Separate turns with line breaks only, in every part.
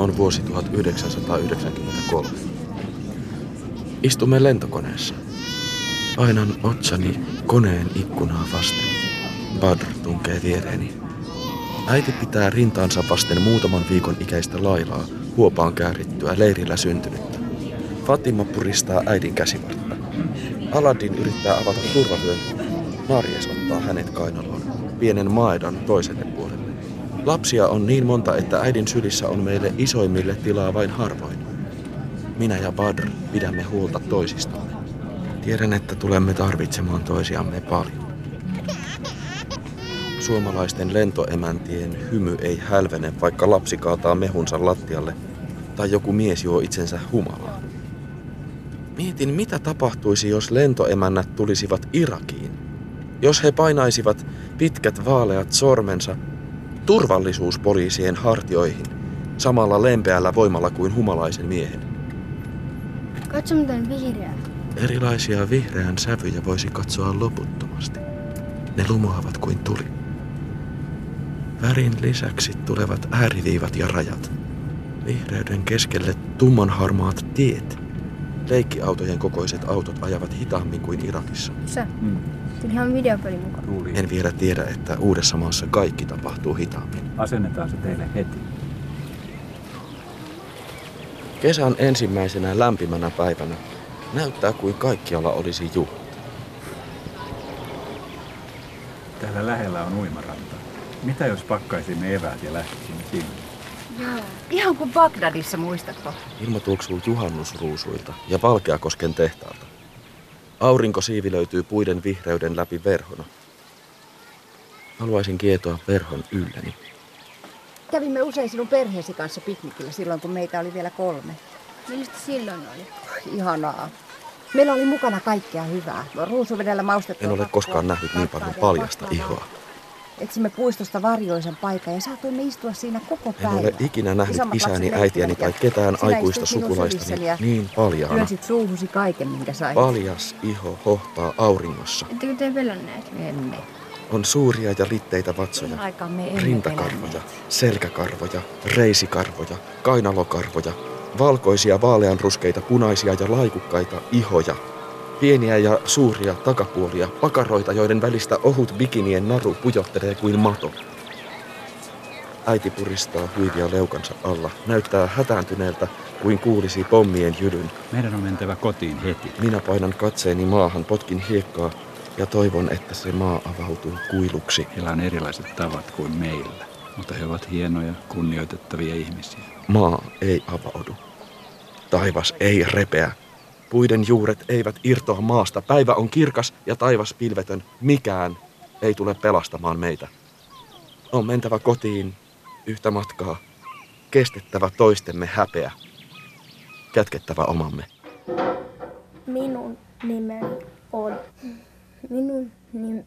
on vuosi 1993. Istumme lentokoneessa. Painan otsani koneen ikkunaa vasten. Badr tunkee viereeni. Äiti pitää rintaansa vasten muutaman viikon ikäistä lailaa, huopaan käärittyä leirillä syntynyttä. Fatima puristaa äidin käsivartta. Aladdin yrittää avata turvavyön. Marjes ottaa hänet kainaloon, pienen maedan toiselle puolelle. Lapsia on niin monta, että äidin sylissä on meille isoimmille tilaa vain harvoin. Minä ja Badr pidämme huolta toisistamme. Tiedän, että tulemme tarvitsemaan toisiamme paljon. Suomalaisten lentoemäntien hymy ei hälvene, vaikka lapsi kaataa mehunsa lattialle tai joku mies juo itsensä humalaan. Mietin, mitä tapahtuisi, jos lentoemännät tulisivat Irakiin. Jos he painaisivat pitkät vaaleat sormensa turvallisuuspoliisien hartioihin samalla lempeällä voimalla kuin humalaisen miehen.
Katso miten vihreä.
Erilaisia vihreän sävyjä voisi katsoa loputtomasti. Ne lumoavat kuin tuli. Värin lisäksi tulevat ääriviivat ja rajat. Vihreyden keskelle tummanharmaat tiet. Leikkiautojen kokoiset autot ajavat hitaammin kuin Irakissa.
Sä? Mm. Tuli ihan videopeli mukaan.
Kuulin. En vielä tiedä, että uudessa maassa kaikki tapahtuu hitaammin.
Asennetaan se teille heti.
Kesän ensimmäisenä lämpimänä päivänä näyttää kuin kaikkialla olisi juhlat.
Täällä lähellä on uimaranta. Mitä jos pakkaisimme eväät ja lähtisimme sinne?
Joo. Ihan kuin Bagdadissa, muistatko?
Ilma tuoksuu juhannusruusuilta ja Valkeakosken tehtaalta. Aurinko siivi löytyy puiden vihreyden läpi verhona. Haluaisin kietoa verhon ylläni.
Kävimme usein sinun perheesi kanssa piknikillä silloin, kun meitä oli vielä kolme.
Millaista silloin oli?
Ihanaa. Meillä oli mukana kaikkea hyvää. Ruusuvedellä maustettua
En ole koskaan nähnyt niin paljon paljasta ihoa.
Etsimme puistosta varjoisen paikan ja saatoimme istua siinä koko päivän.
En ole ikinä nähnyt
Isommat
isäni, äitiäni tai ketään
Sinä
aikuista
ja
niin paljaana.
Työnsit suuhusi kaiken, minkä sait.
Paljas iho hohtaa auringossa.
Ettekö te pelänneet?
Emme.
On suuria ja litteitä vatsoja, rintakarvoja,
pelänneet.
selkäkarvoja, reisikarvoja, kainalokarvoja, valkoisia vaaleanruskeita, punaisia ja laikukkaita ihoja, pieniä ja suuria takapuolia, pakaroita, joiden välistä ohut bikinien naru pujottelee kuin mato. Äiti puristaa huivia leukansa alla, näyttää hätääntyneeltä kuin kuulisi pommien jylyn.
Meidän on mentävä kotiin heti.
Minä painan katseeni maahan, potkin hiekkaa ja toivon, että se maa avautuu kuiluksi.
Heillä on erilaiset tavat kuin meillä, mutta he ovat hienoja, kunnioitettavia ihmisiä.
Maa ei avaudu. Taivas ei repeä. Puiden juuret eivät irtoa maasta. Päivä on kirkas ja taivas pilvetön. Mikään ei tule pelastamaan meitä. On mentävä kotiin yhtä matkaa. Kestettävä toistemme häpeä. Kätkettävä omamme.
Minun nimeni on. Minun nimi...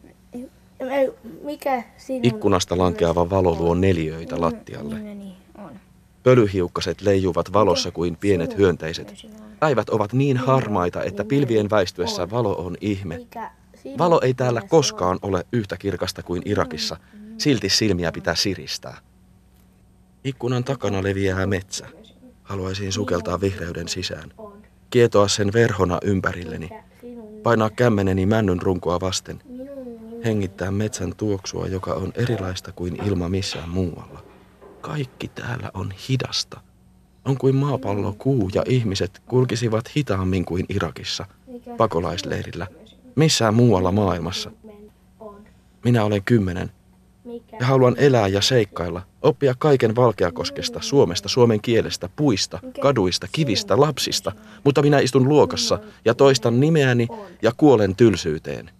Mikä sinun...
Ikkunasta lankeava valo luo neliöitä lattialle.
Nimeni on.
Pölyhiukkaset leijuvat valossa kuin pienet hyönteiset. Päivät ovat niin harmaita, että pilvien väistyessä valo on ihme. Valo ei täällä koskaan ole yhtä kirkasta kuin Irakissa. Silti silmiä pitää siristää. Ikkunan takana leviää metsä. Haluaisin sukeltaa vihreyden sisään. Kietoa sen verhona ympärilleni. Painaa kämmeneni männyn runkoa vasten. Hengittää metsän tuoksua, joka on erilaista kuin ilma missään muualla. Kaikki täällä on hidasta. On kuin maapallo, kuu ja ihmiset kulkisivat hitaammin kuin Irakissa, pakolaisleirillä, missään muualla maailmassa. Minä olen kymmenen ja haluan elää ja seikkailla, oppia kaiken Valkeakoskesta, Suomesta, suomen kielestä, puista, kaduista, kivistä, lapsista, mutta minä istun luokassa ja toistan nimeäni ja kuolen tylsyyteen.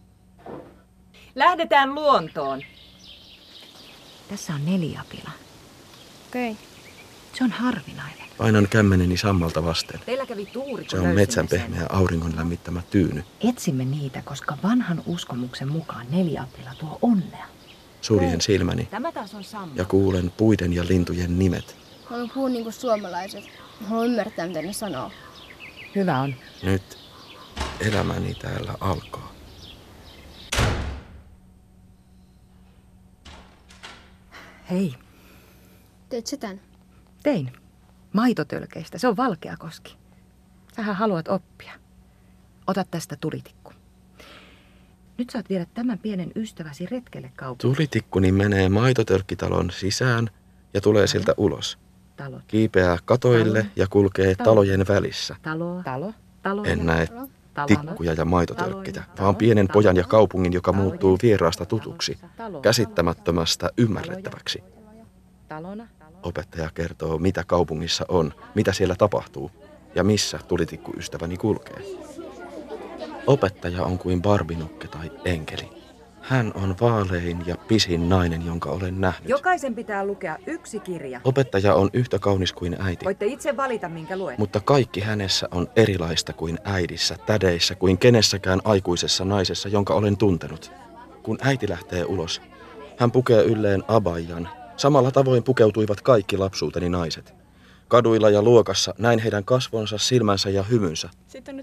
Lähdetään luontoon.
Tässä on neliapila.
Okei. Okay.
Se on harvinainen.
Painan kämmeneni sammalta vasten.
Teillä kävi tuuri,
Se on metsän
sen.
pehmeä auringon lämmittämä tyyny.
Etsimme niitä, koska vanhan uskomuksen mukaan neliapila tuo onnea.
Suljen silmäni
Tämä taas on Sammo.
ja kuulen puiden ja lintujen nimet.
Haluan puhua niin kuin suomalaiset. Haluan ymmärtää, mitä ne sanoo.
Hyvä on.
Nyt elämäni täällä alkaa.
Hei,
Teet sä tän?
tein. Maitotölkeistä. Se on Valkeakoski. Sähän haluat oppia. Ota tästä tulitikku. Nyt saat viedä tämän pienen ystäväsi retkelle kaupunkiin.
Tulitikkuni menee maitotölkkitalon sisään ja tulee siltä ulos.
Talo.
Kiipeää katoille
Talo.
ja kulkee
Talo.
talojen välissä.
Talo. Talo. Talo.
En näe
Talo.
tikkuja ja maitotölkkejä, vaan pienen
Talo.
pojan ja kaupungin, joka muuttuu vieraasta tutuksi,
Talo.
käsittämättömästä ymmärrettäväksi.
Talona.
Opettaja kertoo, mitä kaupungissa on, mitä siellä tapahtuu ja missä tulitikkuystäväni kulkee. Opettaja on kuin barbinukke tai enkeli. Hän on vaalein ja pisin nainen, jonka olen nähnyt.
Jokaisen pitää lukea yksi kirja.
Opettaja on yhtä kaunis kuin äiti,
Voitte itse valita, minkä luen.
mutta kaikki hänessä on erilaista kuin äidissä, tädeissä, kuin kenessäkään aikuisessa naisessa, jonka olen tuntenut. Kun äiti lähtee ulos, hän pukee ylleen abajan. Samalla tavoin pukeutuivat kaikki lapsuuteni naiset. Kaduilla ja luokassa näin heidän kasvonsa, silmänsä ja hymynsä.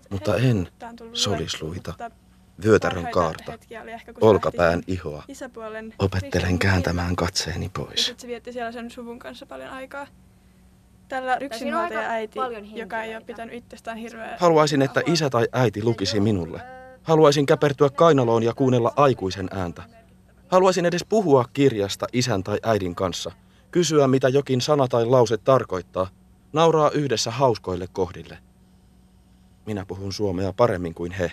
Mutta en solisluita, vyötärön kaarta, olkapään ihoa.
isäpuolen
Opettelen kääntämään katseeni pois.
se vietti siellä sen suvun kanssa paljon aikaa. Tällä yksinhuoltaja äiti, joka ei ole pitänyt itsestään hirveä...
Haluaisin, että isä tai äiti lukisi minulle. Haluaisin käpertyä kainaloon ja kuunnella aikuisen ääntä. Haluaisin edes puhua kirjasta isän tai äidin kanssa. Kysyä, mitä jokin sana tai lause tarkoittaa. Nauraa yhdessä hauskoille kohdille. Minä puhun suomea paremmin kuin he.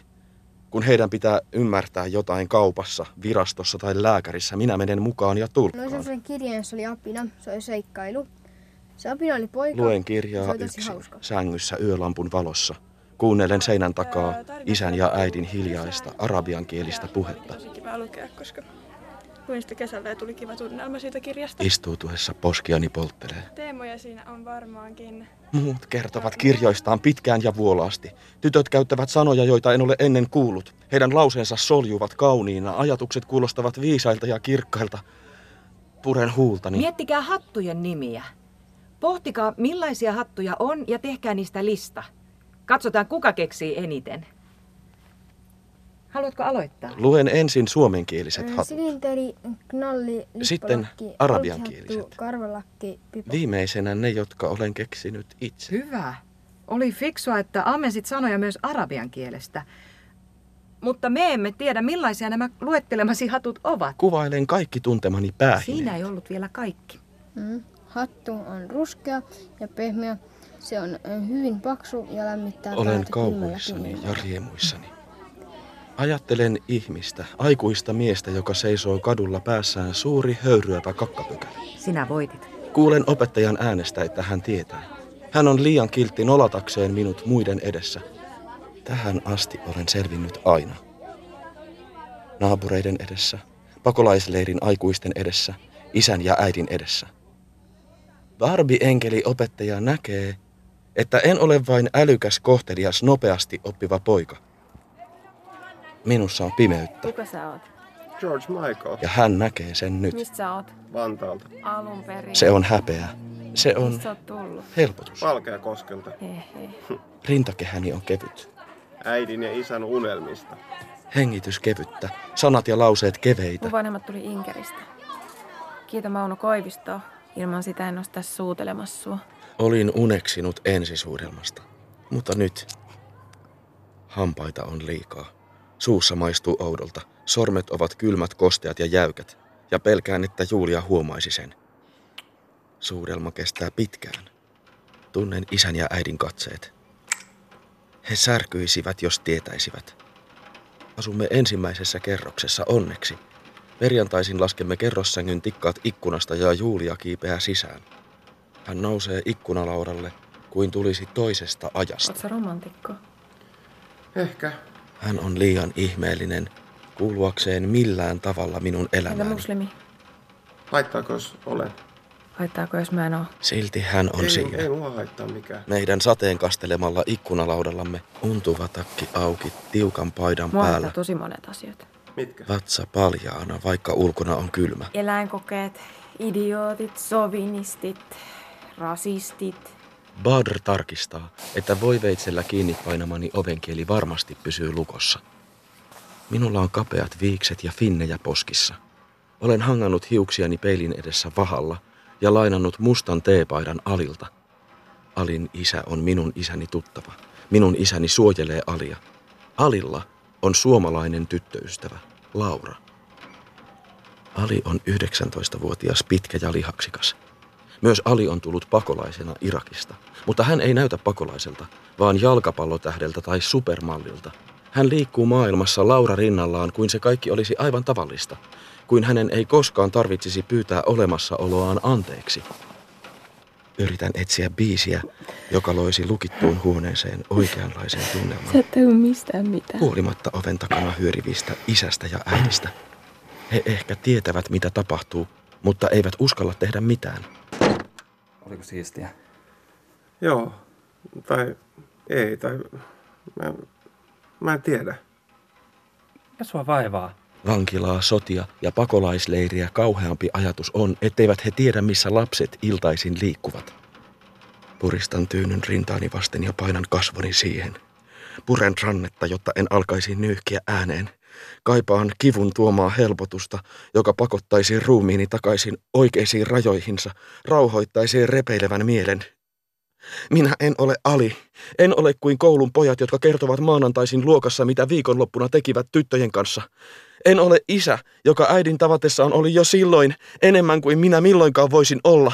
Kun heidän pitää ymmärtää jotain kaupassa, virastossa tai lääkärissä, minä menen mukaan ja tulkkaan.
sellaisen kirjeen, jossa oli apina. Se oli seikkailu. Se apina oli poika.
Luen
Se
kirjaa yksin,
hauska.
sängyssä yölampun valossa. Kuunnellen seinän takaa isän ja äidin hiljaista arabiankielistä puhetta.
Kiva lukea, koska luin sitä kesällä ja tuli kiva tunnelma siitä kirjasta.
Istuutuessa poskiani polttelee.
Teemoja siinä on varmaankin...
Muut kertovat kirjoistaan pitkään ja vuolaasti. Tytöt käyttävät sanoja, joita en ole ennen kuullut. Heidän lauseensa soljuvat kauniina, ajatukset kuulostavat viisailta ja kirkkailta. Puren huultani.
Miettikää hattujen nimiä. Pohtikaa, millaisia hattuja on ja tehkää niistä lista. Katsotaan, kuka keksii eniten. Haluatko aloittaa?
Luen ensin suomenkieliset hatut.
Silinteri, knalli,
Sitten arabiankieliset.
Karvalakki, pipo.
Viimeisenä ne, jotka olen keksinyt itse.
Hyvä. Oli fiksua, että ammensit sanoja myös arabian kielestä. Mutta me emme tiedä, millaisia nämä luettelemasi hatut ovat.
Kuvailen kaikki tuntemani päähineet.
Siinä ei ollut vielä kaikki.
Mm. Hattu on ruskea ja pehmeä. Se on hyvin paksu ja lämmittää
Olen kauhuissani ja riemuissani. Ajattelen ihmistä, aikuista miestä, joka seisoo kadulla päässään suuri höyryävä kakkapykälä.
Sinä voitit.
Kuulen opettajan äänestä, että hän tietää. Hän on liian kiltti nolatakseen minut muiden edessä. Tähän asti olen selvinnyt aina. Naapureiden edessä, pakolaisleirin aikuisten edessä, isän ja äidin edessä. Barbie-enkeli opettaja näkee, että en ole vain älykäs, kohtelias, nopeasti oppiva poika. Minussa on pimeyttä
Kuka sä oot?
George Michael
ja hän näkee sen nyt.
Mistä sä oot?
Vantaalta.
Alun perin.
Se on häpeä. Se on
Mistä tullut?
helpotus.
Valkeakoskelta.
Hehe.
Rintakehäni on kevyt.
Äidin ja isän unelmista.
Hengitys kevyttä. Sanat ja lauseet keveitä.
Mun vanhemmat tuli Inkeristä. Kiitä Mauno Koivistoa. Ilman sitä en olisi tässä suutelemassa sua.
Olin uneksinut ensisuudelmasta. Mutta nyt hampaita on liikaa. Suussa maistuu oudolta. Sormet ovat kylmät, kosteat ja jäykät. Ja pelkään, että Julia huomaisi sen. Suudelma kestää pitkään. Tunnen isän ja äidin katseet. He särkyisivät, jos tietäisivät. Asumme ensimmäisessä kerroksessa onneksi. Perjantaisin laskemme kerrossängyn tikkaat ikkunasta ja Julia kiipeää sisään. Hän nousee ikkunalaudalle kuin tulisi toisesta ajasta.
Sä romantikko?
Ehkä.
Hän on liian ihmeellinen kuuluakseen millään tavalla minun
Entä
elämääni.
muslimi?
Haittaako jos olen?
Haittaako jos mä en oo?
Silti hän on
ei,
siinä.
ei mua haittaa mikään.
Meidän sateen kastelemalla ikkunalaudallamme untuva takki auki tiukan paidan
Mua
päällä.
tosi monet asiat.
Mitkä?
Vatsa paljaana, vaikka ulkona on kylmä.
Eläinkokeet, idiootit, sovinistit, rasistit.
Badr tarkistaa, että voiveitsellä kiinni painamani ovenkieli varmasti pysyy lukossa. Minulla on kapeat viikset ja finnejä poskissa. Olen hangannut hiuksiani peilin edessä vahalla ja lainannut mustan teepaidan alilta. Alin isä on minun isäni tuttava. Minun isäni suojelee Alia. Alilla on suomalainen tyttöystävä, Laura. Ali on 19-vuotias pitkä ja lihaksikas. Myös Ali on tullut pakolaisena Irakista, mutta hän ei näytä pakolaiselta, vaan jalkapallotähdeltä tai supermallilta. Hän liikkuu maailmassa Laura rinnallaan kuin se kaikki olisi aivan tavallista, kuin hänen ei koskaan tarvitsisi pyytää olemassaoloaan anteeksi. Yritän etsiä biisiä, joka loisi lukittuun huoneeseen oikeanlaisen tunnelman.
Sä et mistään mitään.
Huolimatta oven takana hyörivistä isästä ja äidistä. He ehkä tietävät, mitä tapahtuu, mutta eivät uskalla tehdä mitään.
Oliko siistiä?
Joo. Tai ei, tai mä, mä en tiedä.
Ja sua vaivaa.
Vankilaa, sotia ja pakolaisleiriä kauheampi ajatus on, etteivät he tiedä, missä lapset iltaisin liikkuvat. Puristan tyynyn rintaani vasten ja painan kasvoni siihen. Puren rannetta, jotta en alkaisi nyyhkiä ääneen. Kaipaan kivun tuomaa helpotusta, joka pakottaisi ruumiini takaisin oikeisiin rajoihinsa, rauhoittaisi repeilevän mielen. Minä en ole Ali. En ole kuin koulun pojat, jotka kertovat maanantaisin luokassa, mitä viikonloppuna tekivät tyttöjen kanssa. En ole isä, joka äidin tavatessaan oli jo silloin enemmän kuin minä milloinkaan voisin olla.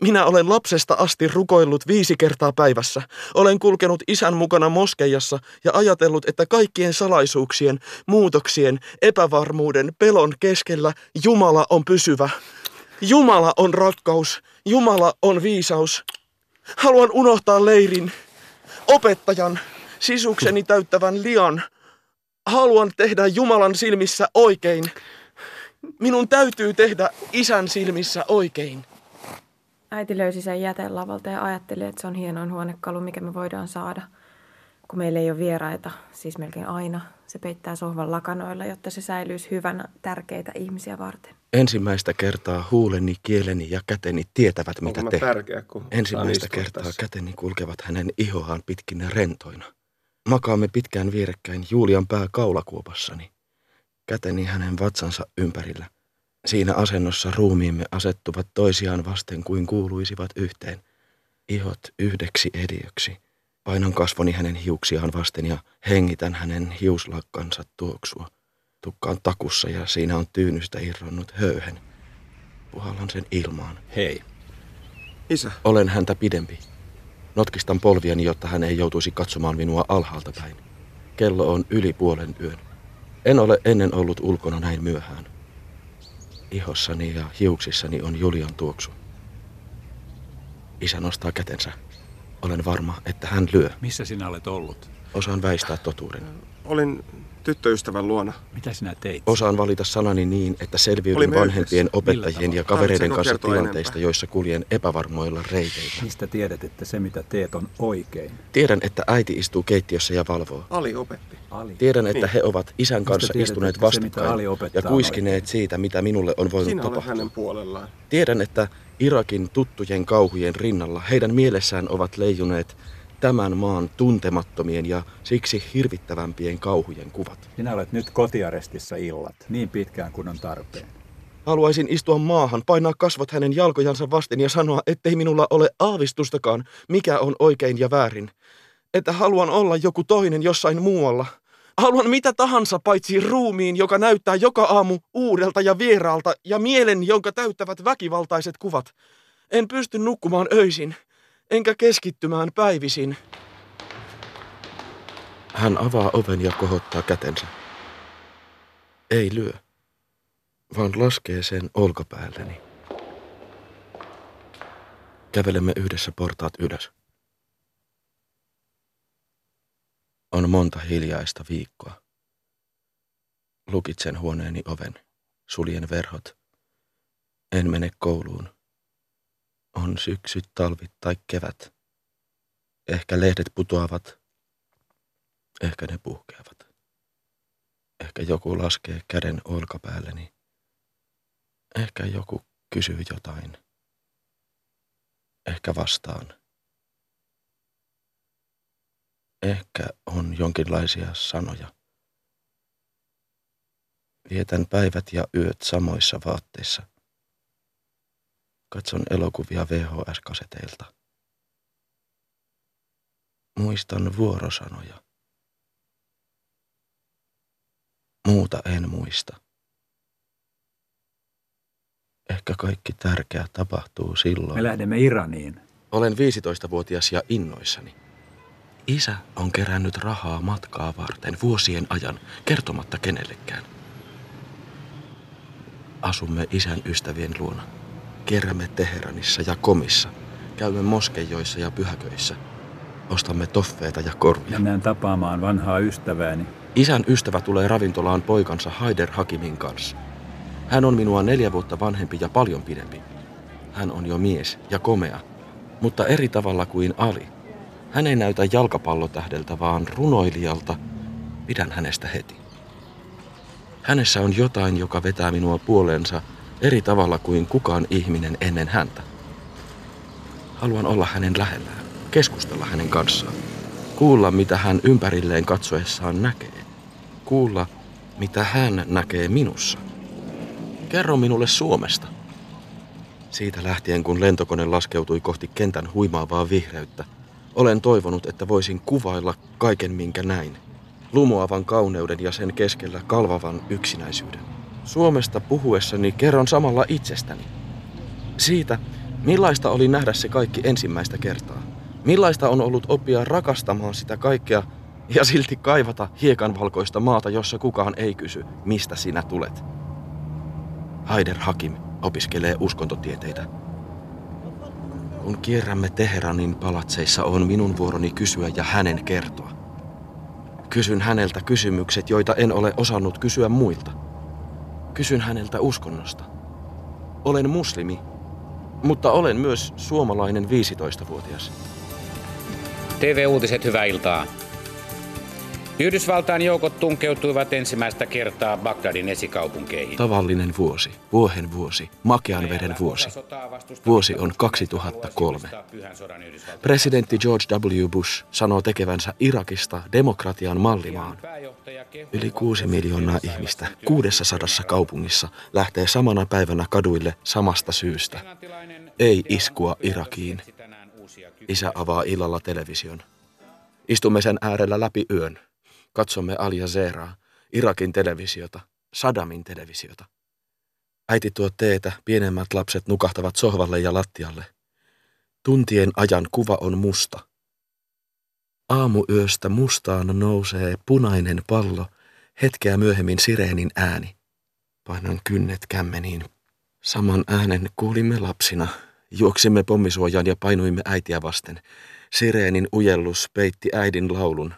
Minä olen lapsesta asti rukoillut viisi kertaa päivässä. Olen kulkenut isän mukana moskeijassa ja ajatellut, että kaikkien salaisuuksien, muutoksien, epävarmuuden, pelon keskellä Jumala on pysyvä. Jumala on rakkaus. Jumala on viisaus. Haluan unohtaa leirin, opettajan, sisukseni täyttävän lian. Haluan tehdä Jumalan silmissä oikein. Minun täytyy tehdä isän silmissä oikein.
Äiti löysi sen jätelavalta ja ajatteli, että se on hienoin huonekalu, mikä me voidaan saada. Kun meillä ei ole vieraita, siis melkein aina, se peittää sohvan lakanoilla, jotta se säilyisi hyvänä tärkeitä ihmisiä varten.
Ensimmäistä kertaa huuleni, kieleni ja käteni tietävät, mitä
Onko mä
tehdä.
tärkeä, kun
Ensimmäistä kertaa
tässä?
käteni kulkevat hänen ihoaan pitkin rentoina. Makaamme pitkään vierekkäin Julian pää kaulakuopassani. Käteni hänen vatsansa ympärillä. Siinä asennossa ruumiimme asettuvat toisiaan vasten kuin kuuluisivat yhteen. Ihot yhdeksi ediöksi. Painan kasvoni hänen hiuksiaan vasten ja hengitän hänen hiuslakkansa tuoksua. Tukka on takussa ja siinä on tyynystä irronnut höyhen. Puhallan sen ilmaan.
Hei,
Isä,
Olen häntä pidempi. Notkistan polviani, jotta hän ei joutuisi katsomaan minua alhaalta päin. Kello on yli puolen yön. En ole ennen ollut ulkona näin myöhään. Ihossani ja hiuksissani on Julian tuoksu. Isä nostaa kätensä. Olen varma, että hän lyö.
missä sinä olet ollut?
Osaan väistää totuuden.
olin tyttöystävän luona.
Mitä sinä teit?
Osaan valita sanani niin, että selviydyn
Olimme
vanhempien
yhdessä.
opettajien ja kavereiden kanssa tilanteista,
enempää?
joissa kuljen epävarmoilla reiteillä.
Mistä tiedät, että se mitä teet on oikein?
Tiedän, että äiti istuu keittiössä ja valvoo.
Ali opetti.
Ali.
Tiedän, että
Niin.
he ovat isän kanssa
tiedät,
istuneet
se,
vastakkain
opettaa,
ja kuiskineet
oikein?
siitä, mitä minulle on voinut
Sinä
tapahtua.
hänen puolellaan.
Tiedän, että Irakin tuttujen kauhujen rinnalla heidän mielessään ovat leijuneet tämän maan tuntemattomien ja siksi hirvittävämpien kauhujen kuvat.
Sinä olet nyt kotiarestissa illat, niin pitkään kuin on tarpeen.
Haluaisin istua maahan, painaa kasvot hänen jalkojansa vasten ja sanoa, ettei minulla ole aavistustakaan, mikä on oikein ja väärin. Että haluan olla joku toinen jossain muualla. Haluan mitä tahansa paitsi ruumiin, joka näyttää joka aamu uudelta ja vieraalta, ja mielen, jonka täyttävät väkivaltaiset kuvat. En pysty nukkumaan öisin, enkä keskittymään päivisin. Hän avaa oven ja kohottaa kätensä. Ei lyö vaan laskee sen olkapäälleni. Kävelemme yhdessä portaat ylös. On monta hiljaista viikkoa. Lukitsen huoneeni oven, suljen verhot. En mene kouluun. On syksy, talvi tai kevät. Ehkä lehdet putoavat. Ehkä ne puhkeavat. Ehkä joku laskee käden olkapäälleni. Ehkä joku kysyy jotain. Ehkä vastaan. Ehkä on jonkinlaisia sanoja. Vietän päivät ja yöt samoissa vaatteissa. Katson elokuvia VHS-kaseteilta. Muistan vuorosanoja. Muuta en muista. Ehkä kaikki tärkeä tapahtuu silloin.
Me lähdemme Iraniin.
Olen 15-vuotias ja innoissani. Isä on kerännyt rahaa matkaa varten vuosien ajan, kertomatta kenellekään. Asumme isän ystävien luona. Kierrämme Teheranissa ja Komissa. Käymme moskeijoissa ja pyhäköissä. Ostamme toffeeta ja koruja.
Mennään tapaamaan vanhaa ystävääni.
Isän ystävä tulee ravintolaan poikansa Haider Hakimin kanssa. Hän on minua neljä vuotta vanhempi ja paljon pidempi. Hän on jo mies ja komea, mutta eri tavalla kuin Ali. Hän ei näytä jalkapallotähdeltä, vaan runoilijalta. Pidän hänestä heti. Hänessä on jotain, joka vetää minua puoleensa eri tavalla kuin kukaan ihminen ennen häntä. Haluan olla hänen lähellään, keskustella hänen kanssaan, kuulla mitä hän ympärilleen katsoessaan näkee, kuulla mitä hän näkee minussa. Kerro minulle Suomesta. Siitä lähtien, kun lentokone laskeutui kohti kentän huimaavaa vihreyttä, olen toivonut, että voisin kuvailla kaiken, minkä näin. Lumoavan kauneuden ja sen keskellä kalvavan yksinäisyyden. Suomesta puhuessani kerron samalla itsestäni. Siitä, millaista oli nähdä se kaikki ensimmäistä kertaa. Millaista on ollut oppia rakastamaan sitä kaikkea ja silti kaivata hiekanvalkoista maata, jossa kukaan ei kysy, mistä sinä tulet. Haider Hakim opiskelee uskontotieteitä. Kun kierrämme Teheranin palatseissa, on minun vuoroni kysyä ja hänen kertoa. Kysyn häneltä kysymykset, joita en ole osannut kysyä muilta. Kysyn häneltä uskonnosta. Olen muslimi, mutta olen myös suomalainen 15-vuotias.
TV-uutiset, hyvää iltaa. Yhdysvaltain joukot tunkeutuivat ensimmäistä kertaa Bagdadin esikaupunkeihin.
Tavallinen vuosi, vuohen vuosi, makean veden vuosi. Vuosi on 2003. Presidentti George W. Bush sanoo tekevänsä Irakista demokratian mallimaan. Yli kuusi miljoonaa ihmistä 600 kaupungissa lähtee samana päivänä kaduille samasta syystä. Ei iskua Irakiin. Isä avaa illalla television. Istumme sen äärellä läpi yön. Katsomme Al Jazeeraa, Irakin televisiota, Sadamin televisiota. Äiti tuo teetä, pienemmät lapset nukahtavat sohvalle ja lattialle. Tuntien ajan kuva on musta. Aamuyöstä mustaan nousee punainen pallo, hetkeä myöhemmin sireenin ääni. Painan kynnet kämmeniin. Saman äänen kuulimme lapsina. Juoksimme pommisuojaan ja painuimme äitiä vasten. Sireenin ujellus peitti äidin laulun.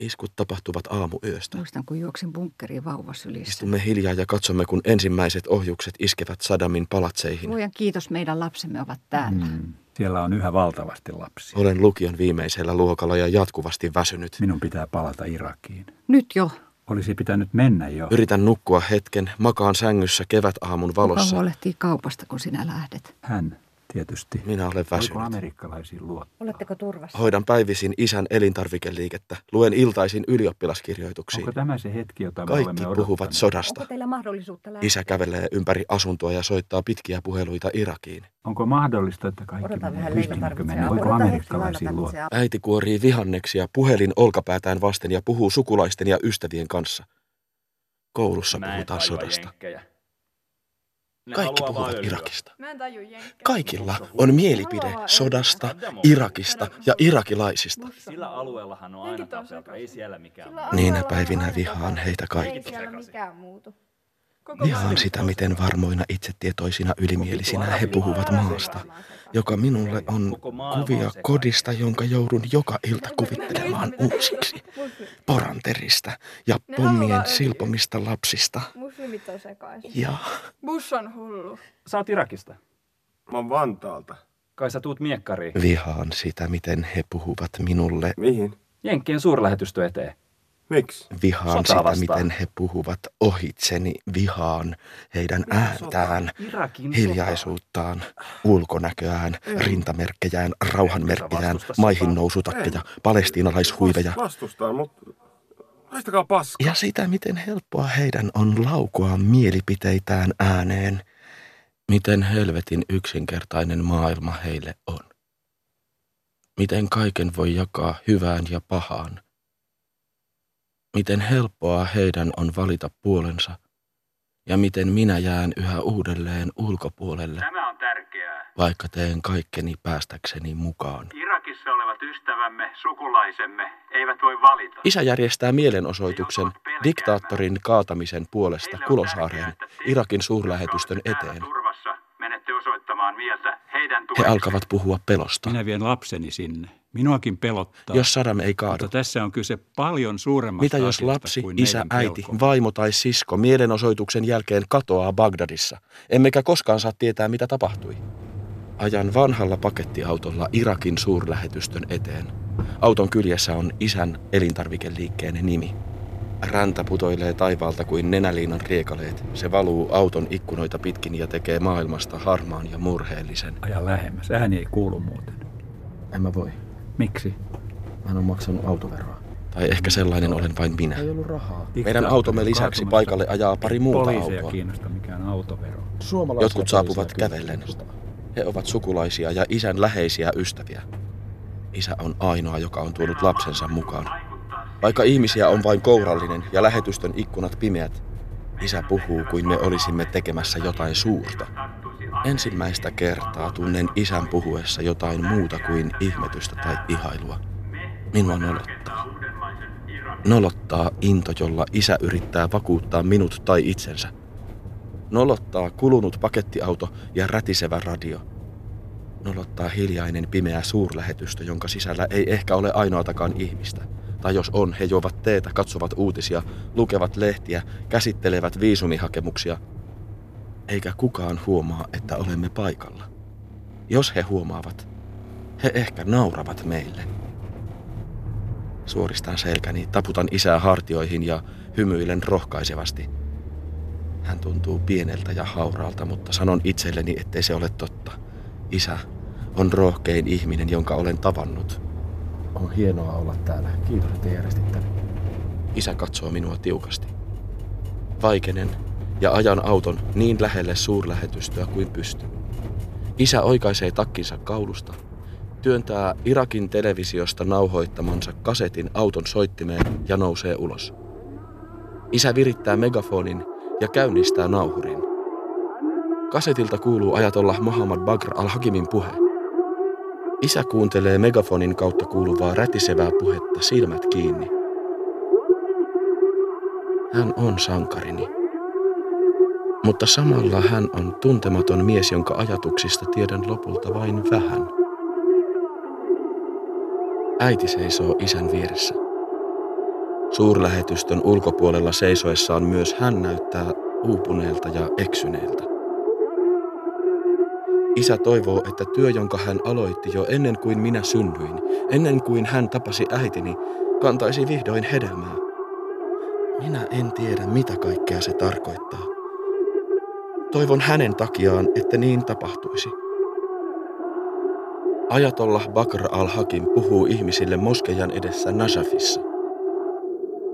Iskut tapahtuvat aamuyöstä.
Muistan, kun juoksin bunkkeriin vauvasylissä.
Istumme hiljaa ja katsomme, kun ensimmäiset ohjukset iskevät Sadamin palatseihin.
Luojan kiitos, meidän lapsemme ovat täällä.
Mm. Siellä on yhä valtavasti lapsia.
Olen lukion viimeisellä luokalla ja jatkuvasti väsynyt.
Minun pitää palata Irakiin.
Nyt jo.
Olisi pitänyt mennä jo.
Yritän nukkua hetken, makaan sängyssä kevätaamun valossa.
Kuka huolehtii kaupasta, kun sinä lähdet?
Hän, tietysti.
Minä olen väsynyt.
Amerikkalaisiin luottaa?
Oletteko turvassa?
Hoidan päivisin isän elintarvikeliikettä. Luen iltaisin ylioppilaskirjoituksiin.
Onko tämä se hetki, jota me
Kaikki
olemme
puhuvat sodasta.
Onko teillä mahdollisuutta lähteä?
Isä kävelee ympäri asuntoa ja soittaa pitkiä puheluita Irakiin.
Onko mahdollista, että kaikki
Odotan
menee?
vähän
Pystymmekö mennä? Voiko amerikkalaisiin luottaa?
Äiti kuorii vihanneksia puhelin olkapäätään vasten ja puhuu sukulaisten ja ystävien kanssa. Koulussa puhutaan sodasta. Kaikki puhuvat Irakista.
Mä en taju jenkkejä.
Kaikilla on mielipide sodasta, Irakista ja irakilaisista.
Sillä alueellahan on aina
Jenkit on
tapelta, ei siellä mikään.
Sillä
Niinä päivinä vihaan heitä.
Ei
kaikki.
siellä mikään muutu. Maailma.
sitä, miten varmoina itsetietoisina ylimielisinä he puhuvat maasta, joka minulle on kuvia kodista, jonka joudun joka ilta kuvittelemaan uusiksi. Poranterista ja pommien silpomista lapsista.
Muslimit on sekaisin.
Ja
Bush on hullu.
Sä oot Irakista.
Mä oon Vantaalta.
Kai sä tuut miekkariin.
vihaan sitä, miten he puhuvat minulle.
Mihin?
Jenkkien suurlähetystö eteen.
Miksi?
Vihaan
Sotaa
sitä,
vastaan.
miten he puhuvat ohitseni. Vihaan heidän ääntään,
Irakin
hiljaisuuttaan, ulkonäköään, rintamerkkejään, rauhanmerkkejään, maihin nousutakkeja, palestiinalaishuiveja.
Vastustan, mutta haistakaa paskaa.
Ja sitä, miten helppoa heidän on laukua mielipiteitään ääneen. Miten helvetin yksinkertainen maailma heille on. Miten kaiken voi jakaa hyvään ja pahaan. Miten helppoa heidän on valita puolensa ja miten minä jään yhä uudelleen ulkopuolelle,
Tämä on tärkeää.
vaikka teen kaikkeni päästäkseni mukaan.
Irakissa olevat ystävämme, sukulaisemme, eivät voi valita.
Isä järjestää mielenosoituksen diktaattorin kaatamisen puolesta Kulosaareen, Irakin suurlähetystön eteen.
Osoittamaan mieltä heidän
He
tuekseen.
alkavat puhua pelosta.
Minä vien lapseni sinne. Minuakin pelottaa.
Jos Saddam ei
Mutta
kaadu,
tässä on kyse paljon suuremmasta
mitä jos lapsi,
kuin
isä, äiti,
pelko.
vaimo tai sisko mielenosoituksen jälkeen katoaa Bagdadissa, emmekä koskaan saa tietää mitä tapahtui? Ajan vanhalla pakettiautolla Irakin suurlähetystön eteen. Auton kyljessä on isän elintarvikeliikkeen nimi. Räntä putoilee taivaalta kuin nenäliinan riekaleet. Se valuu auton ikkunoita pitkin ja tekee maailmasta harmaan ja murheellisen.
Aja lähemmäs. Ääni ei kuulu muuten.
En mä voi.
Miksi?
Mä en ole maksanut autoveroa. Tai ehkä sellainen olen vain minä.
Ei ollut rahaa.
Meidän automme lisäksi paikalle ajaa pari muuta
Poliiseja
autoa.
kiinnosta mikään autovero.
Suomalaisia
Jotkut saapuvat kävellen. He ovat sukulaisia ja isän läheisiä ystäviä. Isä on ainoa, joka on tuonut lapsensa mukaan. Vaikka ihmisiä on vain kourallinen ja lähetystön ikkunat pimeät, isä puhuu kuin me olisimme tekemässä jotain suurta. Ensimmäistä kertaa tunnen isän puhuessa jotain muuta kuin ihmetystä tai ihailua. Minua nolottaa. Nolottaa into, jolla isä yrittää vakuuttaa minut tai itsensä. Nolottaa kulunut pakettiauto ja rätisevä radio. Nolottaa hiljainen pimeä suurlähetystö, jonka sisällä ei ehkä ole ainoatakaan ihmistä. Tai jos on, he juovat teetä, katsovat uutisia, lukevat lehtiä, käsittelevät viisumihakemuksia. Eikä kukaan huomaa, että olemme paikalla. Jos he huomaavat, he ehkä nauravat meille. Suoristan selkäni, taputan isää hartioihin ja hymyilen rohkaisevasti. Hän tuntuu pieneltä ja hauraalta, mutta sanon itselleni, ettei se ole totta. Isä on rohkein ihminen, jonka olen tavannut.
On hienoa olla täällä. Kiitos, että järjestit tänne.
Isä katsoo minua tiukasti. Vaikenen ja ajan auton niin lähelle suurlähetystöä kuin pystyn. Isä oikaisee takkinsa kaulusta, työntää Irakin televisiosta nauhoittamansa kasetin auton soittimeen ja nousee ulos. Isä virittää megafonin ja käynnistää nauhurin. Kasetilta kuuluu ajatolla Muhammad Bagr al-Hakimin puhe. Isä kuuntelee megafonin kautta kuuluvaa rätisevää puhetta silmät kiinni. Hän on sankarini. Mutta samalla hän on tuntematon mies, jonka ajatuksista tiedän lopulta vain vähän. Äiti seisoo isän vieressä. Suurlähetystön ulkopuolella seisoessaan myös hän näyttää uupuneelta ja eksyneeltä. Isä toivoo, että työ, jonka hän aloitti jo ennen kuin minä synnyin, ennen kuin hän tapasi äitini, kantaisi vihdoin hedelmää. Minä en tiedä, mitä kaikkea se tarkoittaa. Toivon hänen takiaan, että niin tapahtuisi. Ajatollah Bakr al-Hakim puhuu ihmisille moskeijan edessä Najafissa.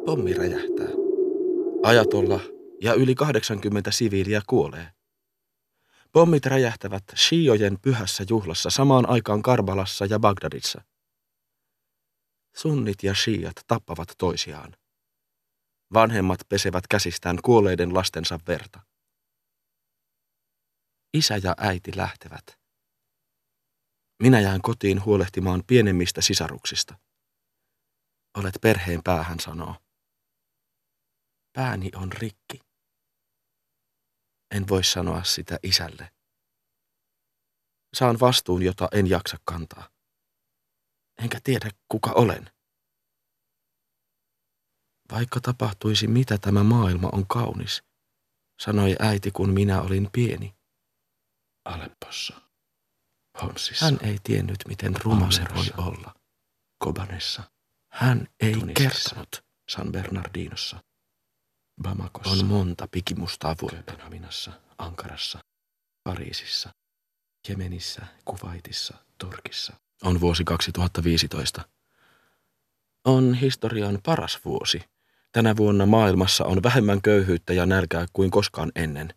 Pommi räjähtää. Ajatollah ja yli 80 siviiliä kuolee. Pommit räjähtävät shiojen pyhässä juhlassa samaan aikaan Karbalassa ja Bagdadissa. Sunnit ja shiat tappavat toisiaan. Vanhemmat pesevät käsistään kuolleiden lastensa verta. Isä ja äiti lähtevät. Minä jään kotiin huolehtimaan pienemmistä sisaruksista. Olet perheen päähän sanoo. Pääni on rikki. En voi sanoa sitä isälle. Saan vastuun, jota en jaksa kantaa. Enkä tiedä, kuka olen. Vaikka tapahtuisi mitä tämä maailma on kaunis, sanoi äiti, kun minä olin pieni. Aleppossa. Honsissa. Hän ei tiennyt, miten ruma se voi olla. Kobanessa. Hän ei Tunisissa. kertonut San Bernardinossa. Bamakossa. On monta pikimustaa vuotta. Kööpenhaminassa, Ankarassa, Pariisissa, Jemenissä, Kuwaitissa, Turkissa. On vuosi 2015. On historian paras vuosi. Tänä vuonna maailmassa on vähemmän köyhyyttä ja nälkää kuin koskaan ennen.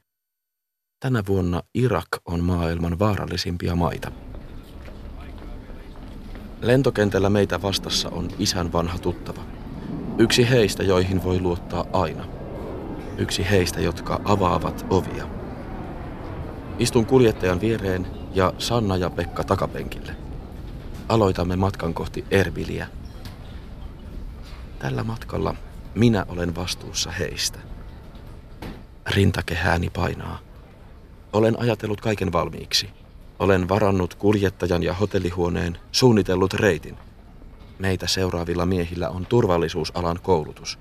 Tänä vuonna Irak on maailman vaarallisimpia maita. Lentokentällä meitä vastassa on isän vanha tuttava. Yksi heistä, joihin voi luottaa aina. Yksi heistä, jotka avaavat ovia. Istun kuljettajan viereen ja Sanna ja Pekka takapenkille. Aloitamme matkan kohti Erbiliä. Tällä matkalla minä olen vastuussa heistä. Rintakehääni painaa. Olen ajatellut kaiken valmiiksi. Olen varannut kuljettajan ja hotellihuoneen, suunnitellut reitin. Meitä seuraavilla miehillä on turvallisuusalan koulutus.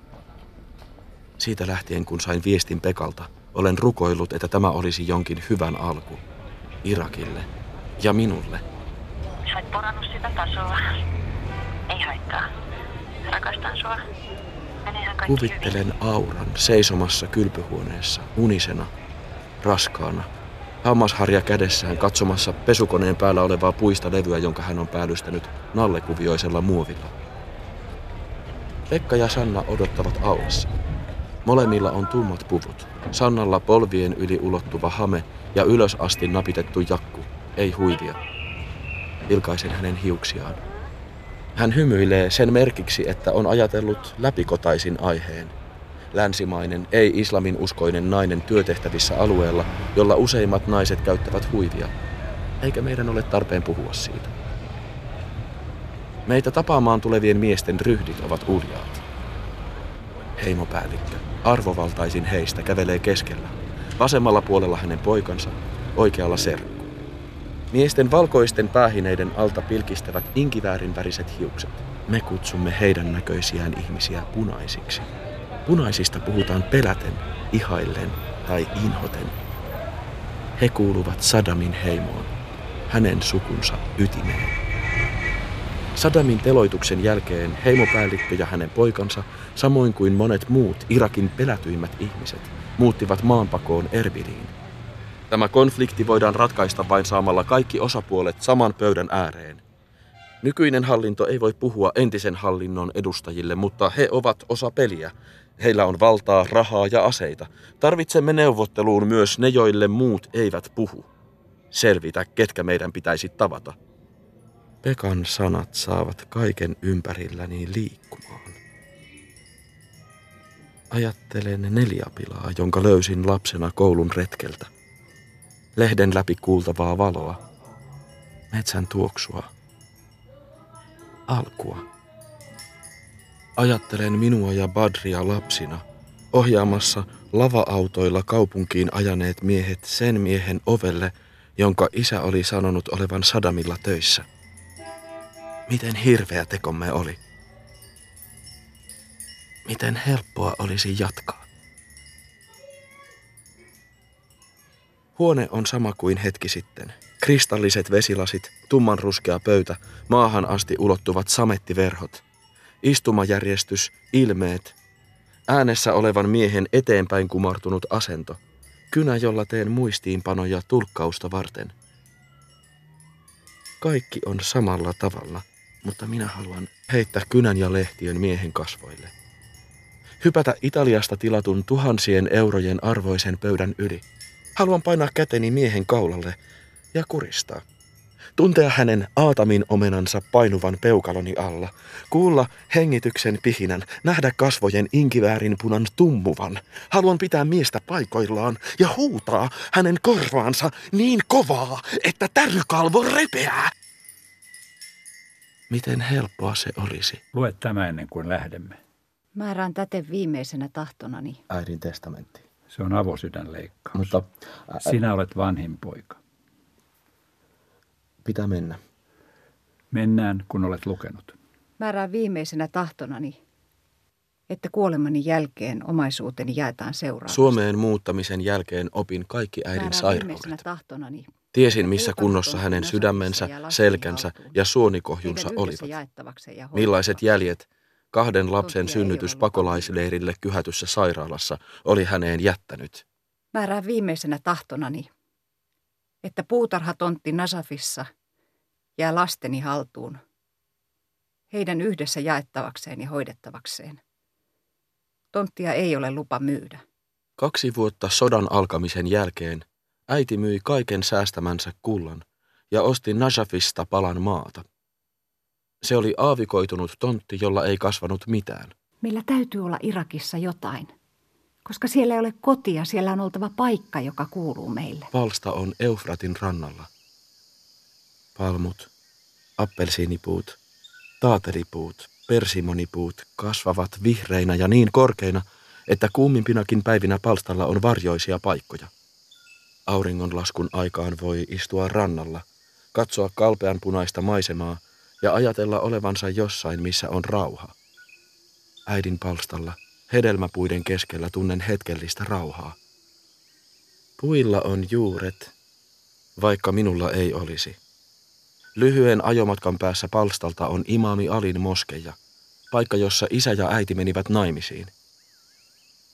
Siitä lähtien kun sain viestin Pekalta, olen rukoillut, että tämä olisi jonkin hyvän alku. Irakille ja minulle.
Sä oot porannut sitä tasoa. Ei haittaa. Rakastan sua. Kaikki hyvin.
Kuvittelen auran seisomassa kylpyhuoneessa, unisena, raskaana, hammasharja kädessään katsomassa pesukoneen päällä olevaa puista levyä, jonka hän on päällystänyt nallekuvioisella muovilla. Pekka ja Sanna odottavat aulassa. Molemmilla on tummat puvut. Sannalla polvien yli ulottuva hame ja ylös asti napitettu jakku, ei huivia. Vilkaisen hänen hiuksiaan. Hän hymyilee sen merkiksi, että on ajatellut läpikotaisin aiheen. Länsimainen, ei-islamin uskoinen nainen työtehtävissä alueella, jolla useimmat naiset käyttävät huivia. Eikä meidän ole tarpeen puhua siitä. Meitä tapaamaan tulevien miesten ryhdit ovat uljaat. Heimopäällikkö, arvovaltaisin heistä, kävelee keskellä. Vasemmalla puolella hänen poikansa, oikealla serkku. Miesten valkoisten päähineiden alta pilkistävät inkiväärin väriset hiukset. Me kutsumme heidän näköisiään ihmisiä punaisiksi. Punaisista puhutaan peläten, ihaillen tai inhoten. He kuuluvat Sadamin heimoon, hänen sukunsa ytimeen. Sadamin teloituksen jälkeen heimopäällikkö ja hänen poikansa, samoin kuin monet muut Irakin pelätyimmät ihmiset, muuttivat maanpakoon Erbiliin. Tämä konflikti voidaan ratkaista vain saamalla kaikki osapuolet saman pöydän ääreen. Nykyinen hallinto ei voi puhua entisen hallinnon edustajille, mutta he ovat osa peliä. Heillä on valtaa, rahaa ja aseita. Tarvitsemme neuvotteluun myös ne, joille muut eivät puhu. Selvitä, ketkä meidän pitäisi tavata. Pekan sanat saavat kaiken ympärilläni liikkumaan. Ajattelen neljäpilaa, jonka löysin lapsena koulun retkeltä. Lehden läpi kuultavaa valoa. Metsän tuoksua. Alkua. Ajattelen minua ja Badria lapsina, ohjaamassa lava-autoilla kaupunkiin ajaneet miehet sen miehen ovelle, jonka isä oli sanonut olevan Sadamilla töissä. Miten hirveä tekomme oli. Miten helppoa olisi jatkaa. Huone on sama kuin hetki sitten. Kristalliset vesilasit, tummanruskea pöytä, maahan asti ulottuvat samettiverhot. Istumajärjestys, ilmeet. Äänessä olevan miehen eteenpäin kumartunut asento. Kynä, jolla teen muistiinpanoja tulkkausta varten. Kaikki on samalla tavalla, mutta minä haluan heittää kynän ja lehtien miehen kasvoille. Hypätä Italiasta tilatun tuhansien eurojen arvoisen pöydän yli. Haluan painaa käteni miehen kaulalle ja kuristaa. Tuntea hänen aatamin omenansa painuvan peukaloni alla. Kuulla hengityksen pihinän, nähdä kasvojen inkiväärin punan tummuvan. Haluan pitää miestä paikoillaan ja huutaa hänen korvaansa niin kovaa, että tärkykalvo repeää. Miten helppoa se olisi.
Lue tämä ennen kuin lähdemme.
Määrään täten viimeisenä tahtonani.
Äidin testamentti.
Se on avosydänleikkaus.
Mutta
ä, Sinä olet vanhin poika.
Pitää mennä.
Mennään, kun olet lukenut.
Määrään viimeisenä tahtonani, että kuolemani jälkeen omaisuuteni jaetaan seuraavaksi.
Suomeen muuttamisen jälkeen opin kaikki äidin
Määrään
sairaudet.
viimeisenä tahtonani,
Tiesin, missä kunnossa hänen sydämensä, selkänsä ja suonikohjunsa olivat. Millaiset jäljet kahden lapsen synnytys pakolaisleirille kyhätyssä sairaalassa oli häneen jättänyt.
Määrään viimeisenä tahtonani, että puutarhatontti Nasafissa jää lasteni haltuun, heidän yhdessä jaettavakseen ja hoidettavakseen. Tonttia ei ole lupa myydä.
Kaksi vuotta sodan alkamisen jälkeen äiti myi kaiken säästämänsä kullan ja osti Najafista palan maata. Se oli aavikoitunut tontti, jolla ei kasvanut mitään.
Meillä täytyy olla Irakissa jotain. Koska siellä ei ole kotia, siellä on oltava paikka, joka kuuluu meille.
Palsta on Eufratin rannalla. Palmut, appelsiinipuut, taatelipuut, persimonipuut kasvavat vihreinä ja niin korkeina, että kuumimpinakin päivinä palstalla on varjoisia paikkoja. Auringonlaskun aikaan voi istua rannalla, katsoa kalpeanpunaista maisemaa ja ajatella olevansa jossain, missä on rauha. Äidin palstalla, hedelmäpuiden keskellä tunnen hetkellistä rauhaa. Puilla on juuret, vaikka minulla ei olisi. Lyhyen ajomatkan päässä palstalta on imaami Alin moskeja, paikka jossa isä ja äiti menivät naimisiin.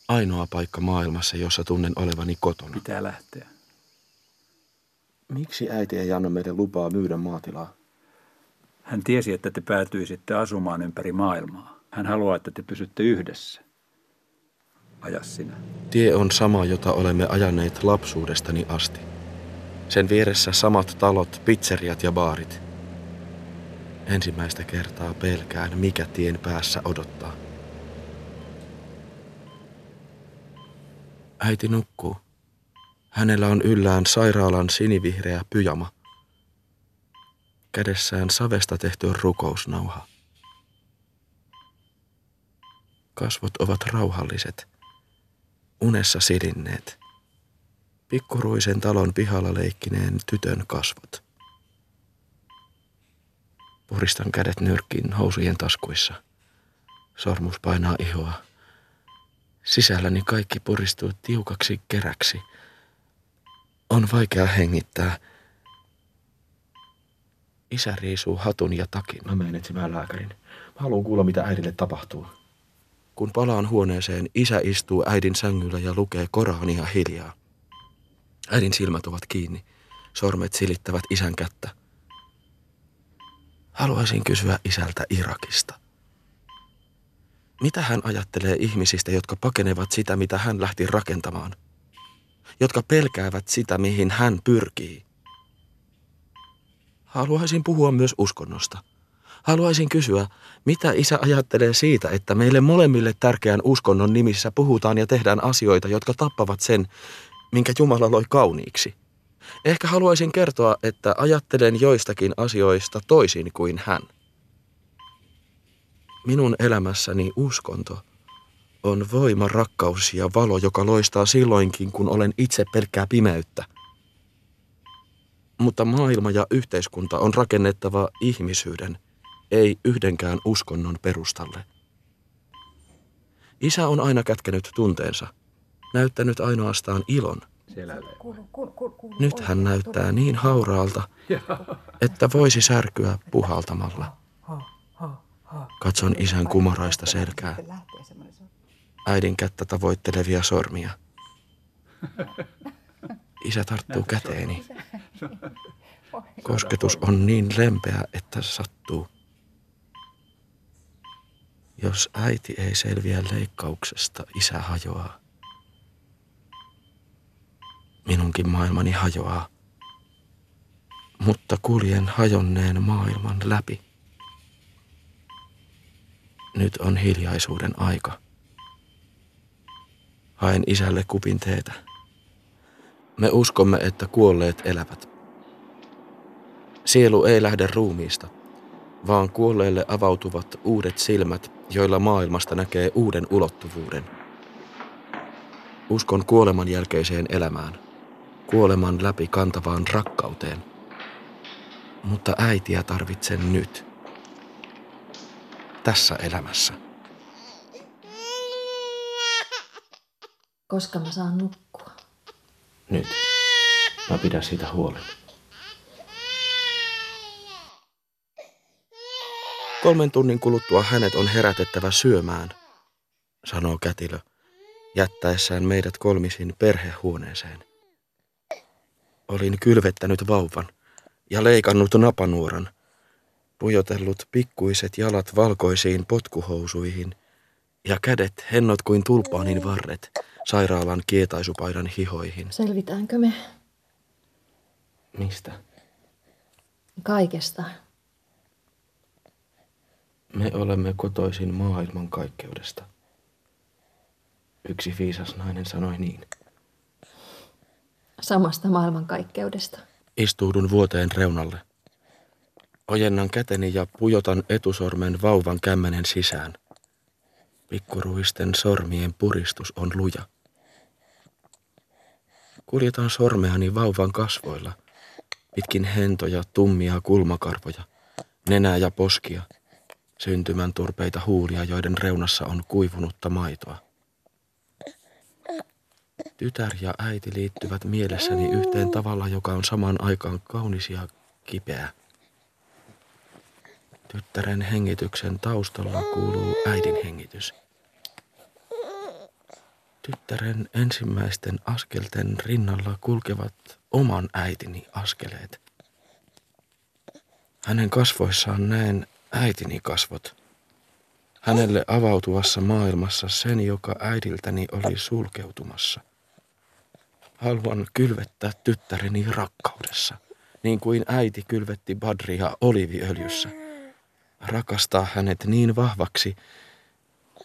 Ainoa paikka maailmassa, jossa tunnen olevani kotona.
Pitää lähteä.
Miksi äiti ei anna meille lupaa myydä maatilaa?
Hän tiesi, että te päätyisitte asumaan ympäri maailmaa. Hän haluaa, että te pysytte yhdessä. Aja sinä.
Tie on sama, jota olemme ajaneet lapsuudestani asti. Sen vieressä samat talot, pizzeriat ja baarit. Ensimmäistä kertaa pelkään, mikä tien päässä odottaa. Äiti nukkuu. Hänellä on yllään sairaalan sinivihreä pyjama. Kädessään savesta tehty rukousnauha. Kasvot ovat rauhalliset, unessa silinneet. Pikkuruisen talon pihalla leikkineen tytön kasvot. Puristan kädet nyrkkiin housujen taskuissa. Sormus painaa ihoa. Sisälläni kaikki puristuu tiukaksi keräksi. On vaikea hengittää. Isä riisuu hatun ja takin.
Mä menen etsimään lääkärin. Mä haluan kuulla, mitä äidille tapahtuu.
Kun palaan huoneeseen, isä istuu äidin sängyllä ja lukee Korania hiljaa. Äidin silmät ovat kiinni. Sormet silittävät isän kättä. Haluaisin kysyä isältä Irakista. Mitä hän ajattelee ihmisistä, jotka pakenevat sitä, mitä hän lähti rakentamaan? Jotka pelkäävät sitä, mihin hän pyrkii. Haluaisin puhua myös uskonnosta. Haluaisin kysyä, mitä isä ajattelee siitä, että meille molemmille tärkeän uskonnon nimissä puhutaan ja tehdään asioita, jotka tappavat sen, minkä Jumala loi kauniiksi. Ehkä haluaisin kertoa, että ajattelen joistakin asioista toisin kuin hän. Minun elämässäni uskonto on voima, rakkaus ja valo, joka loistaa silloinkin, kun olen itse pelkkää pimeyttä. Mutta maailma ja yhteiskunta on rakennettava ihmisyyden, ei yhdenkään uskonnon perustalle. Isä on aina kätkenyt tunteensa, näyttänyt ainoastaan ilon. Nyt hän näyttää niin hauraalta, että voisi särkyä puhaltamalla. Katson isän kumaraista selkää, äidin kättä tavoittelevia sormia. Isä tarttuu käteeni. Kosketus on niin lempeä, että sattuu. Jos äiti ei selviä leikkauksesta, isä hajoaa. Minunkin maailmani hajoaa. Mutta kuljen hajonneen maailman läpi. Nyt on hiljaisuuden aika. Haen isälle kupin teetä. Me uskomme, että kuolleet elävät. Sielu ei lähde ruumiista, vaan kuolleille avautuvat uudet silmät, joilla maailmasta näkee uuden ulottuvuuden. Uskon kuoleman jälkeiseen elämään, kuoleman läpi kantavaan rakkauteen. Mutta äitiä tarvitsen nyt. Tässä elämässä.
Koska mä saan nukkua.
Nyt. Mä pidän siitä huolen.
Kolmen tunnin kuluttua hänet on herätettävä syömään, sanoo kätilö, jättäessään meidät kolmisin perhehuoneeseen. Olin kylvettänyt vauvan ja leikannut napanuoran, pujotellut pikkuiset jalat valkoisiin potkuhousuihin ja kädet hennot kuin tulpaanin varret sairaalan kietaisupaidan hihoihin.
Selvitäänkö me
Mistä?
kaikesta?
Me olemme kotoisin maailmankaikkeudesta. Yksi viisas nainen sanoi niin.
Samasta maailmankaikkeudesta.
Istuudun vuoteen reunalle. Ojennan käteni ja pujotan etusormen vauvan kämmenen sisään. Pikkuruisten sormien puristus on luja. Kuljetan sormeani vauvan kasvoilla, pitkin hentoja, tummia kulmakarvoja, nenää ja poskia, syntymän turpeita huulia, joiden reunassa on kuivunutta maitoa. Tytär ja äiti liittyvät mielessäni yhteen tavalla, joka on samaan aikaan kaunis ja kipeä. Tyttären hengityksen taustalla kuuluu äidin hengitys. Tyttären ensimmäisten askelten rinnalla kulkevat oman äitini askeleet. Hänen kasvoissaan näen äitini kasvot. Hänelle avautuvassa maailmassa sen, joka äidiltäni oli sulkeutumassa. Haluan kylvettää tyttäreni rakkaudessa, niin kuin äiti kylvetti Badria oliviöljyssä. Rakastaa hänet niin vahvaksi,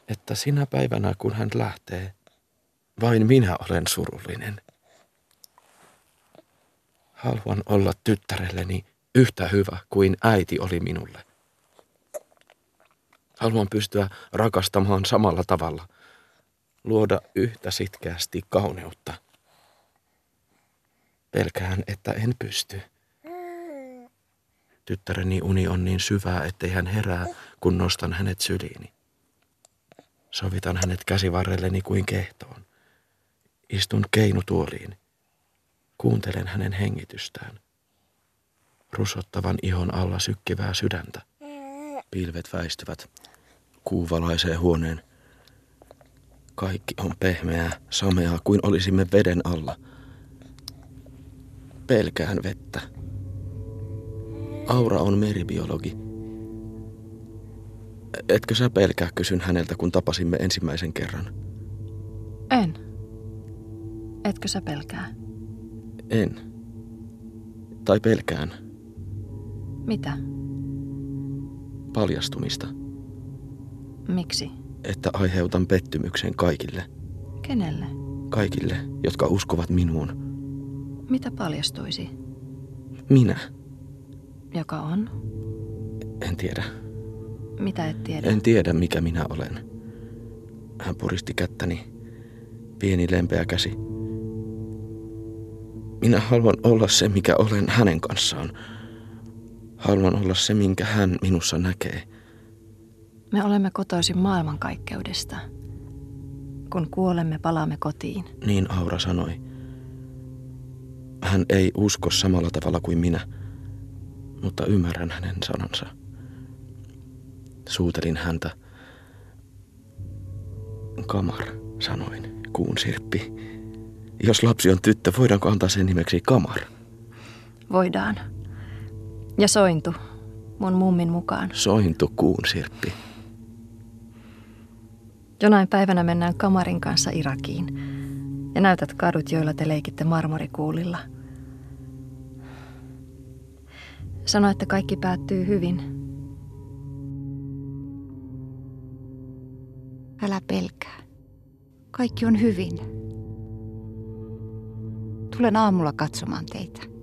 että sinä päivänä kun hän lähtee, vain minä olen surullinen. Haluan olla tyttärelleni yhtä hyvä kuin äiti oli minulle. Haluan pystyä rakastamaan samalla tavalla, luoda yhtä sitkeästi kauneutta. Pelkään, että en pysty. Tyttäreni uni on niin syvää, ettei hän herää, kun nostan hänet syliini. Sovitan hänet käsivarrelleni kuin kehtoon. Istun keinutuoliin. Kuuntelen hänen hengitystään. Rusottavan ihon alla sykkivää sydäntä. Pilvet väistyvät. Kuu valaisee huoneen. Kaikki on pehmeää, sameaa kuin olisimme veden alla. Pelkään vettä. Aura on meribiologi. Etkö sä pelkää, kysyn häneltä, kun tapasimme ensimmäisen kerran.
En. Etkö sä pelkää?
En. Tai pelkään.
Mitä?
Paljastumista.
Miksi?
Että aiheutan pettymyksen kaikille.
Kenelle?
Kaikille, jotka uskovat minuun.
Mitä paljastuisi?
Minä.
Joka on?
En tiedä.
Mitä et tiedä?
En tiedä, mikä minä olen. Hän puristi kättäni. Pieni lempeä käsi. Minä haluan olla se, mikä olen hänen kanssaan. Haluan olla se, minkä hän minussa näkee.
Me olemme kotoisin maailmankaikkeudesta. Kun kuolemme, palaamme kotiin.
Niin Aura sanoi. Hän ei usko samalla tavalla kuin minä, mutta ymmärrän hänen sanansa. Suutelin häntä. Kamar, sanoin, kuun sirppi. Jos lapsi on tyttö, voidaanko antaa sen nimeksi Kamar?
Voidaan. Ja sointu, mun mummin mukaan.
Sointu kuun sirppi.
Jonain päivänä mennään kamarin kanssa Irakiin. Ja näytät kadut, joilla te leikitte marmorikuulilla. Sano, että kaikki päättyy hyvin.
Älä pelkää. Kaikki on hyvin. Tulen aamulla katsomaan teitä.